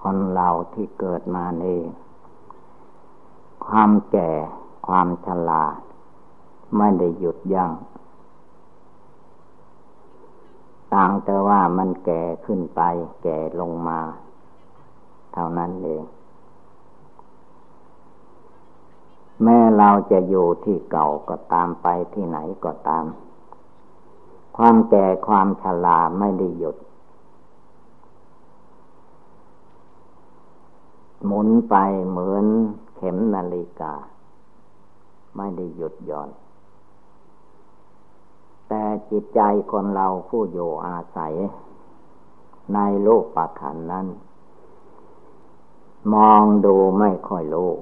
คนเราที่เกิดมานี่ความแก่ความชราไม่ได้หยุดยัง้งต่างแต่ว่ามันแก่ขึ้นไป แก่ลงมา เท่านั้นเอง แม้เราจะอยู่ที่เก่าก็ตามไปที่ไหนก็ตาม ความแก่ความชราไม่ได้หยุด หมุนไปเหมือนเข็มนาฬิกา ไม่ได้หยุดหย่อน แต่จิตใจคนเราผู้อยู่อาศัย ในโลกปะขันนั้น มองดูไม่ค่อยรู้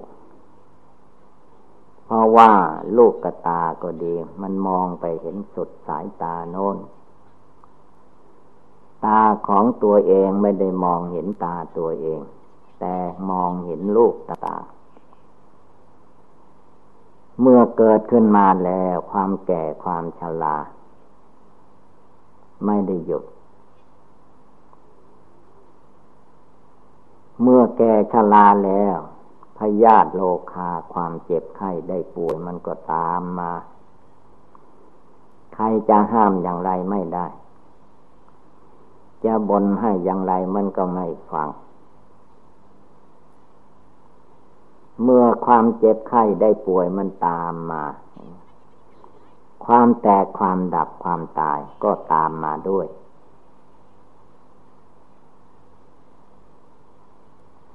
เพราะว่าลูกกระตาก็ดี มันมองไปเห็นสุดสายตาโน้น ตาของตัวเองไม่ได้มองเห็นตาตัวเอง แต่มองเห็นลูกตา เมื่อเกิดขึ้นมาแล้วความแก่ความชราไม่ได้หยุด เมื่อแก่ชราแล้ว พยาธิโลคาความเจ็บไข้ได้ป่วยมันก็ตามมา ใครจะห้ามอย่างไรไม่ได้ จะบ่นให้อย่างไรมันก็ไม่ฟัง เมื่อความเจ็บไข้ได้ป่วยมันตามมา ความแตกความดับความตายก็ตามมาด้วย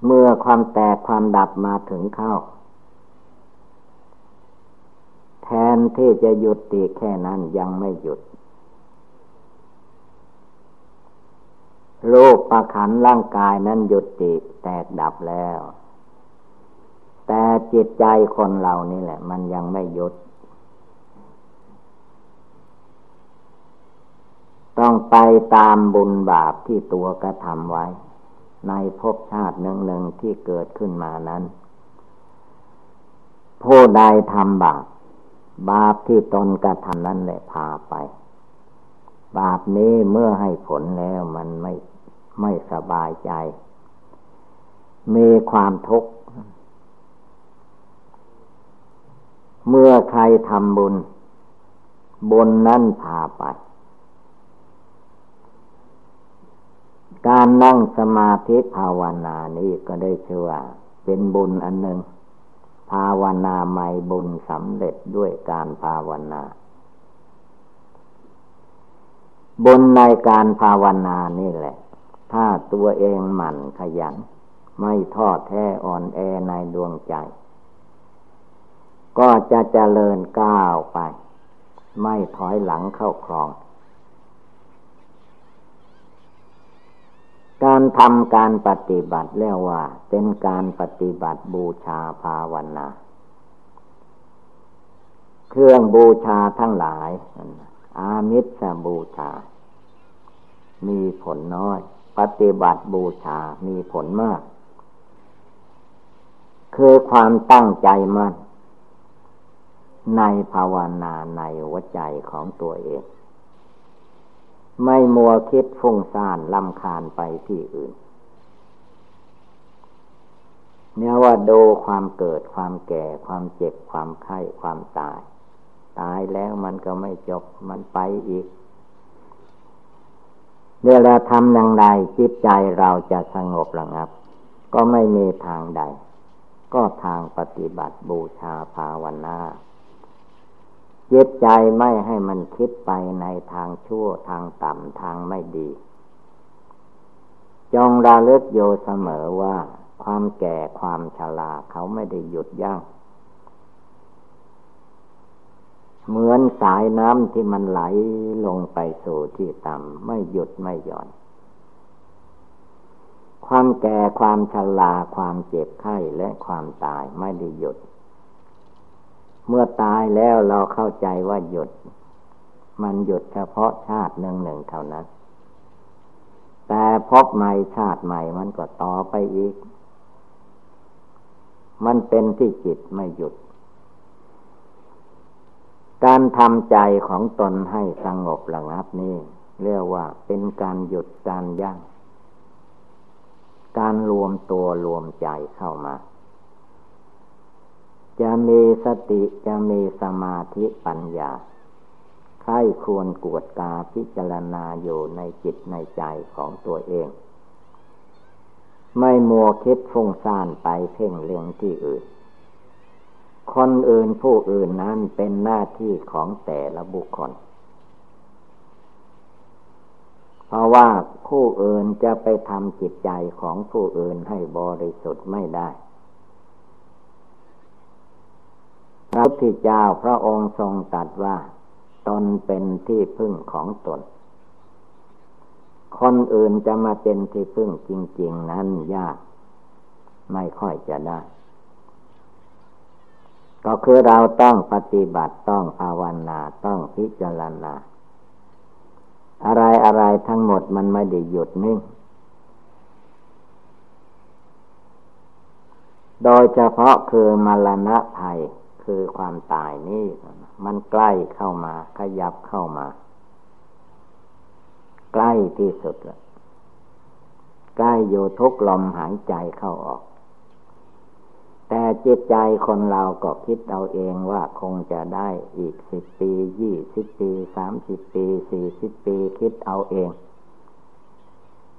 เมื่อความแตกความดับมาถึงเข้า แทนที่จะหยุดตีแค่นั้นยังไม่หยุด โลกประขันร่างกายนั้นหยุดติแตกดับแล้ว แต่จิตใจคนเรานี่แหละ มันยังไม่หยุด ต้องไปตามบุญบาปที่ตัวกระทำไว้ ในภพชาติหนึ่งหนึ่งที่เกิดขึ้นมานั้น ผู้ใดทำบาปบาปที่ตนกระทำนั้นแหละพาไป บาปนี้เมื่อให้ผลแล้วมันไม่ไม่สบายใจ มีความทุกข์ เมื่อใครทำบุญ บุญนั้นพาไป การนั่งสมาธิภาวนานี้ก็ได้ชื่อว่า เป็นบุญอันหนึ่ง ภาวนาไม่บุญสำเร็จด้วยการภาวนา บุญในการภาวนานี่แหละ ถ้าตัวเองหมั่นขยัน ไม่ทอดแท้อ่อนแอในดวงใจ ก็จะเจริญก้าวไป ไม่ถอยหลังเข้าครอง การทำการปฏิบัติแล้วว่า เป็นการปฏิบัติบูชาภาวนา เครื่องบูชาทั้งหลาย อามิสบูชา มีผลน้อย ปฏิบัติบูชามีผลมาก คือความตั้งใจมั่นในภาวนาในหัวใจของตัวเอง ไม่มัวคิดฟุ้งซ่านลำคาญไปที่อื่นเนี่ยว่าดูความเกิดความแก่ ความเจ็บความไข้ความตาย ตายแล้วมันก็ไม่จบมันไปอีกเวลาทำอย่างใดจิตใจเราจะสงบระงับ ก็ไม่มีทางใด ก็ทางปฏิบัติบูชาภาวนา จิตใจไม่ให้มันคิดไปในทางชั่วทางต่ำทางไม่ดี จงระลึกโยเสมอว่า ความแก่ความชราเขาไม่ได้หยุดยัง้งเหมือนสายน้ำที่มันไหลลงไปสู่ที่ต่ำไม่หยุดไม่หย่อน ความแก่ความชราความเจ็บไข้และความตายไม่ได้หยุด เมื่อตายแล้วเราเข้าใจว่าหยุด มันหยุดเฉพาะชาติหนึ่งหนึ่งเท่านั้น แต่พบใหม่ชาติใหม่มันก็ต่อไปอีก มันเป็นที่จิตไม่หยุด การทำใจของตนให้สงบระงับนี่เรียกว่าเป็นการหยุดการยัง้งการรวมตัวรวมใจเข้ามา จะมีสติจะมีสมาธิปัญญาใครควรกวดกาพิจารณาอยู่ในจิตในใจของตัวเอง ไม่มัวคิดฟุ้งซ่านไปเพ่งเล็งที่อื่น คนอื่นผู้อื่นนั้นเป็นหน้าที่ของแต่ละบุคคล เพราะว่าผู้อื่นจะไปทำจิตใจของผู้อื่นให้บริสุทธิ์ไม่ได้ พระพุทธเจ้าพระองค์ทรงตรัสว่า ตนเป็นที่พึ่งของตน คนอื่นจะมาเป็นที่พึ่งจริง ๆ นั้นยาก ไม่ค่อยจะได้ ก็คือเราต้องปฏิบัติต้องภาวนาต้องพิจารณาอะไรอะไรทั้งหมดมันไม่ได้หยุดนิ่ง โดยเฉพาะคือมรณะภัย คือความตายนี่มันใกล้เข้ามาขยับเข้ามา ใกล้ที่สุดละใกล้อยู่ทุกลมหายใจเข้าออก แต่จิตใจคนเราก็คิดเอาเองว่าคงจะได้อีกสิบปียี่สิบปีสามสิบปีสี่สิบปีคิดเอาเอง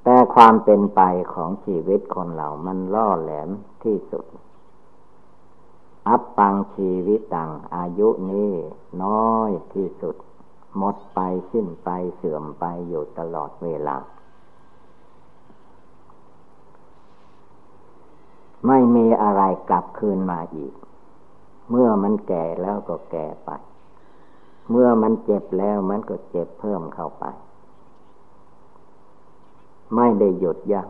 แต่ความเป็นไปของชีวิตคนเรามันล่อแหลมที่สุด อัปปังชีวิตตัง อายุนี้น้อยที่สุด หมดไปสิ้นไปเสื่อมไปอยู่ตลอดเวลา ไม่มีอะไรกลับคืนมาอีก เมื่อมันแก่แล้วก็แก่ไป เมื่อมันเจ็บแล้วมันก็เจ็บเพิ่มเข้าไป ไม่ได้หยุดยั้ง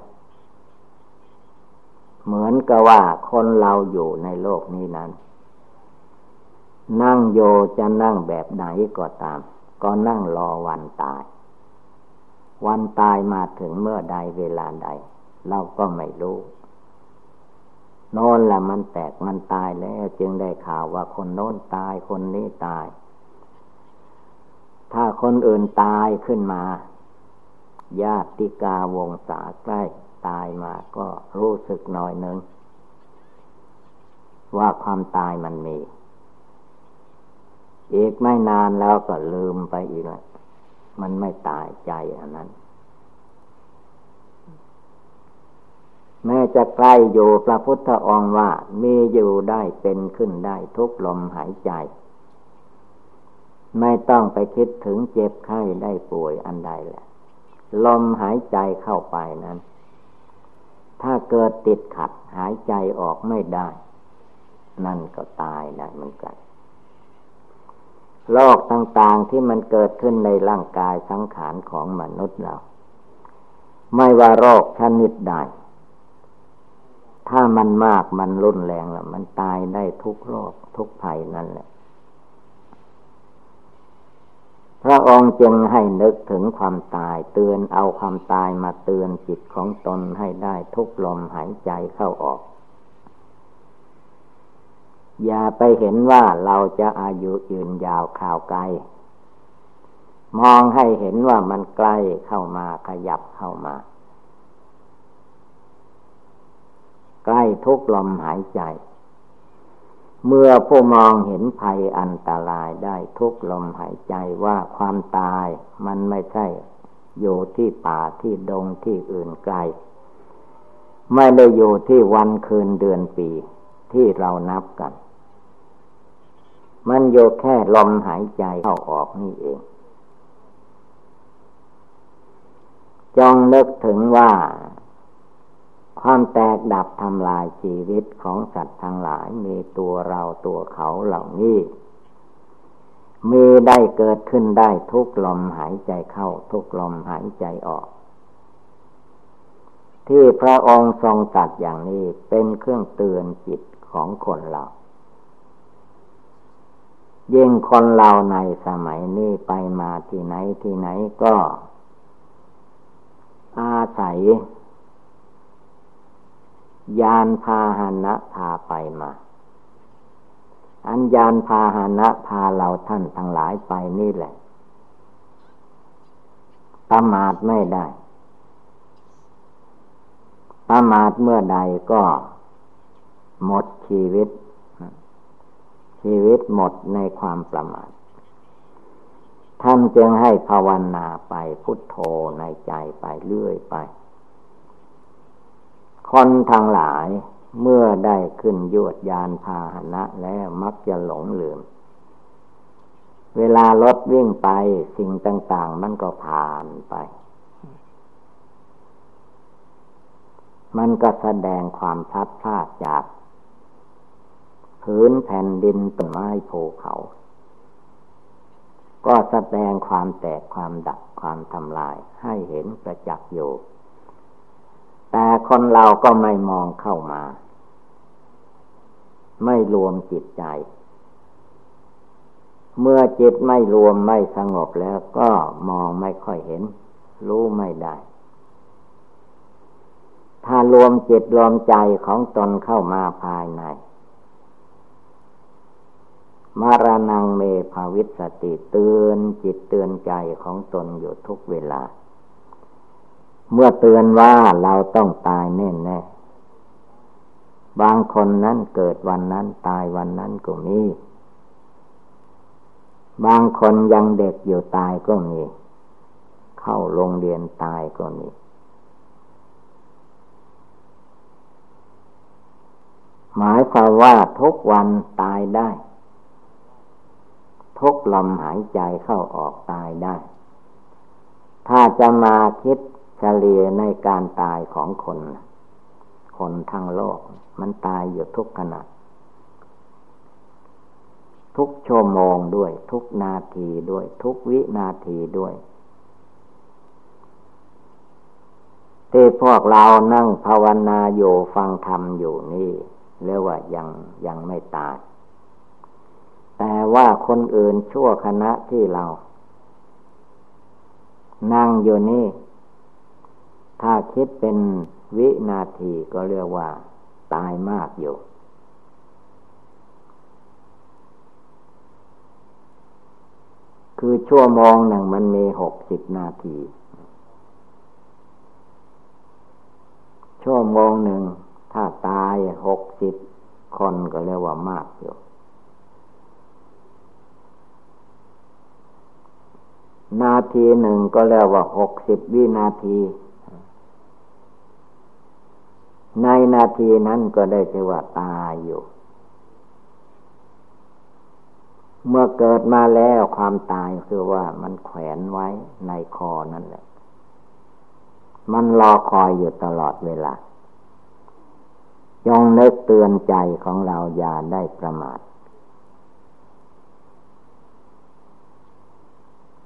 เหมือนกับว่าคนเราอยู่ในโลกนี้นั้น นั่งโยจะนั่งแบบไหนก็ตาม ก็นั่งรอวันตาย วันตายมาถึงเมื่อใดเวลาใด เราก็ไม่รู้โน่นละมันแตกมันตายแล้วจึงได้ข่าวว่าคนโน้นตายคนนี้ตาย ถ้าคนอื่นตายขึ้นมา ญาติกาวงศาใกล้ ตายมาก็รู้สึกหน่อยหนึ่งว่าความตายมันมี อีกไม่นานแล้วก็ลืมไปอีกแล้วมันไม่ตายใจอันนั้น แม้จะใกล้อยู่พระพุทธองค์ว่า มีอยู่ได้เป็นขึ้นได้ทุกลมหายใจ ไม่ต้องไปคิดถึงเจ็บไข้ได้ป่วยอันใดแหละ ลมหายใจเข้าไปนั้น ถ้าเกิดติดขัดหายใจออกไม่ได้ นั่นก็ตายได้เหมือนกันโรคต่างๆที่มันเกิดขึ้นในร่างกายสังขารของมนุษย์เรา ไม่ว่าโรคชนิดใด ถ้ามันมากมันรุนแรงแล้วมันตายได้ทุกโรคทุกภัยนั่นแหละพระองค์ จึงให้นึกถึงความตาย เตือนเอาความตายมาเตือนจิตของตนให้ได้ทุกลมหายใจเข้าออก อย่าไปเห็นว่าเราจะอายุยืนยาวข่าวไกล มองให้เห็นว่ามันใกล้เข้ามาขยับเข้ามา ใกล้ทุกลมหายใจ เมื่อผู้มองเห็นภัยอันตรายได้ทุกลมหายใจว่าความตายมันไม่ใช่อยู่ที่ป่าที่ดงที่อื่นไกล ไม่ได้อยู่ที่วันคืนเดือนปีที่เรานับกัน มันอยู่แค่ลมหายใจเข้าออกนี่เอง จองนึกถึงว่า ความแตกดับทำลายชีวิตของสัตว์ทั้งหลายมีตัวเราตัวเขาเหล่านี้ มีได้เกิดขึ้นได้ทุกลมหายใจเข้าทุกลมหายใจออก ที่พระองค์ทรงตัดอย่างนี้เป็นเครื่องเตือนจิตของคนเรายิ่งคนเราในสมัยนี้ไปมาที่ไหนที่ไหนก็ อาศัย ยานพาหนะพาไปมา อันยานพาหนะพาเราท่านทั้งหลายไปนี่แหละปประมาทไม่ได้ ประมาทเมื่อใดก็ หมดชีวิต ชีวิตหมดในความประมาทท่านจึงให้ภาวนาไปพุทโธในใจไปเรื่อยไป คนทั้งหลายเมื่อได้ขึ้นยวดยานพาหนะแล้วมักจะหลงลืม เวลารถวิ่งไปสิ่งต่าง ๆ มันก็ผ่านไป มันก็แสดงความพัดพลาดจากพื้นแผ่นดินต้นไม้ภูเขา ก็แสดงความแตกความดับความทำลายให้เห็นประจักษ์อยู่ แต่คนเราก็ไม่มองเข้ามา ไม่รวมจิตใจ เมื่อจิตไม่รวมไม่สงบแล้วก็มองไม่ค่อยเห็น รู้ไม่ได้ ถ้ารวมจิตรวมใจของตนเข้ามาภายในมารนังเมภาวิสติเตือนจิตเตือนใจของตนอยู่ทุกเวลา เมื่อเตือนว่าเราต้องตายแน่แน่บางคนนั้นเกิดวันนั้นตายวันนั้นก็มี บางคนยังเด็กอยู่ตายก็มี เข้าโรงเรียนตายก็มี หมายความว่าทุกวันตายได้ ทุกลมหายใจเข้าออกตายได้ ถ้าจะมาคิด เฉลี่ยในการตายของคน คนทั้งโลก มันตายอยู่ทุกขณะ ทุกชั่วโมงด้วย ทุกนาทีด้วย ทุกวินาทีด้วยที่พวกเรานั่งภาวนาอยู่ฟังธรรมอยู่นี่เรียกว่ายังยังไม่ตาย แต่ว่าคนอื่นชั่วคณะที่เรา นั่งอยู่นี่ ถ้าคิดเป็นวินาทีก็เรียกว่า ตายมากอยู่ คือชั่วโมงหนึ่งมันมีหกสิบนาที ชั่วโมงหนึ่ง ถ้าตายหกสิบคนก็เรียกว่ามากอยู่ นาทีหนึ่งก็เรียกว่าหกสิบวินาที ในนาทีนั้นก็ได้ชื่อว่าตายอยู่ เมื่อเกิดมาแล้วความตายคือว่ามันแขวนไว้ในคอนั่นแหละ มันรอคอยอยู่ตลอดเวลายองนึกเตือนใจของเราอย่าได้ประมาท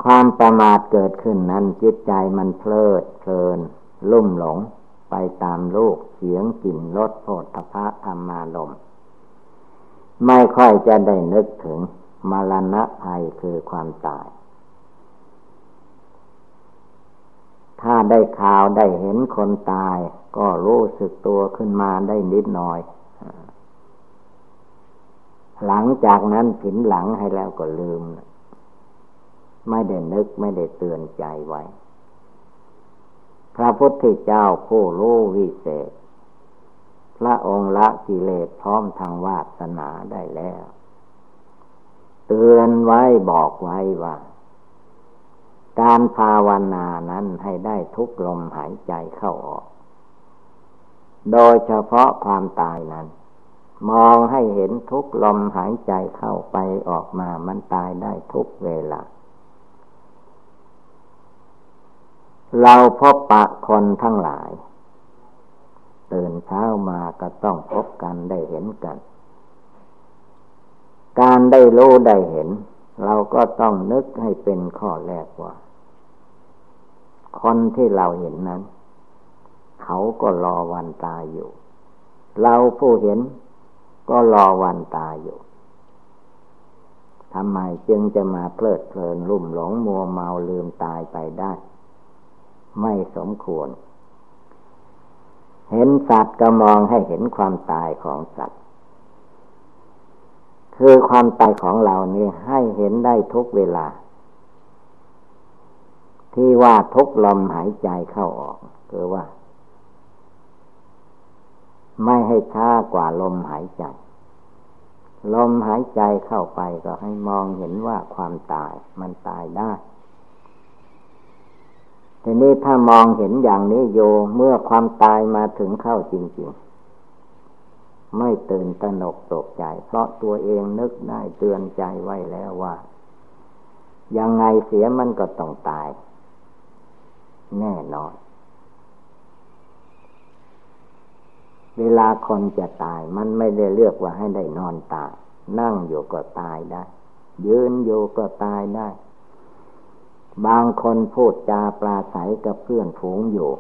ความประมาทเกิดขึ้นนั้นจิตใจมันเพลิดเพลิน ลุ่มหลงไปตามลูก เสียงกลิ่นรสโผฏฐะธรรมารมไม่ค่อยจะได้นึกถึงมรณะภัยคือความตาย ถ้าได้ข่าวได้เห็นคนตาย ก็รู้สึกตัวขึ้นมาได้นิดหน่อย หลังจากนั้นผินหลังให้แล้วก็ลืม ไม่ได้นึกไม่ได้เตือนใจไว้ พระพุทธเจ้าผู้รู้วิเศษ องค์ละกิเลสพร้อมทางวาสนาได้แล้ว เตือนไว้บอกไว้ว่า การภาวนานั้นให้ได้ทุกลมหายใจเข้าออก โดยเฉพาะความตายนั้น มองให้เห็นทุกลมหายใจเข้าไปออกมามันตายได้ทุกเวลาเราพบปะคนทั้งหลาย ตื่นเช้ามาก็ต้องพบกันได้เห็นกัน การได้รู้ได้เห็น เราก็ต้องนึกให้เป็นข้อแรกว่า คนที่เราเห็นนั้น เขาก็รอวันตายอยู่ เราผู้เห็นก็รอวันตายอยู่ทำไมจึงจะมาเพลิดเพลินลุ่มหลงมัวเมาลืมตายไปได้ ไม่สมควร เห็นสัตว์ก็มองให้เห็นความตายของสัตว์ คือความตายของเรานี่ให้เห็นได้ทุกเวลา ที่ว่าทุกลมหายใจเข้าออก คือว่า ไม่ให้ช้ากว่าลมหายใจ ลมหายใจเข้าไปก็ให้มองเห็นว่าความตายมันตายได้ ทีนี้ถ้ามองเห็นอย่างนี้โยเมื่อความตายมาถึงเข้าจริง ๆ ไม่ตื่นตระหนกตกใจ เพราะตัวเองนึกได้เตือนใจไว้แล้วว่า ยังไงเสียมันก็ต้องตาย แน่นอน เวลาคนจะตายมันไม่ได้เลือกว่าให้ได้นอนตาย นั่งอยู่ก็ตายได้ ยืนอยู่ก็ตายได้ บางคนพูดจาปราศัยกับเพื่อนฝูงอยู่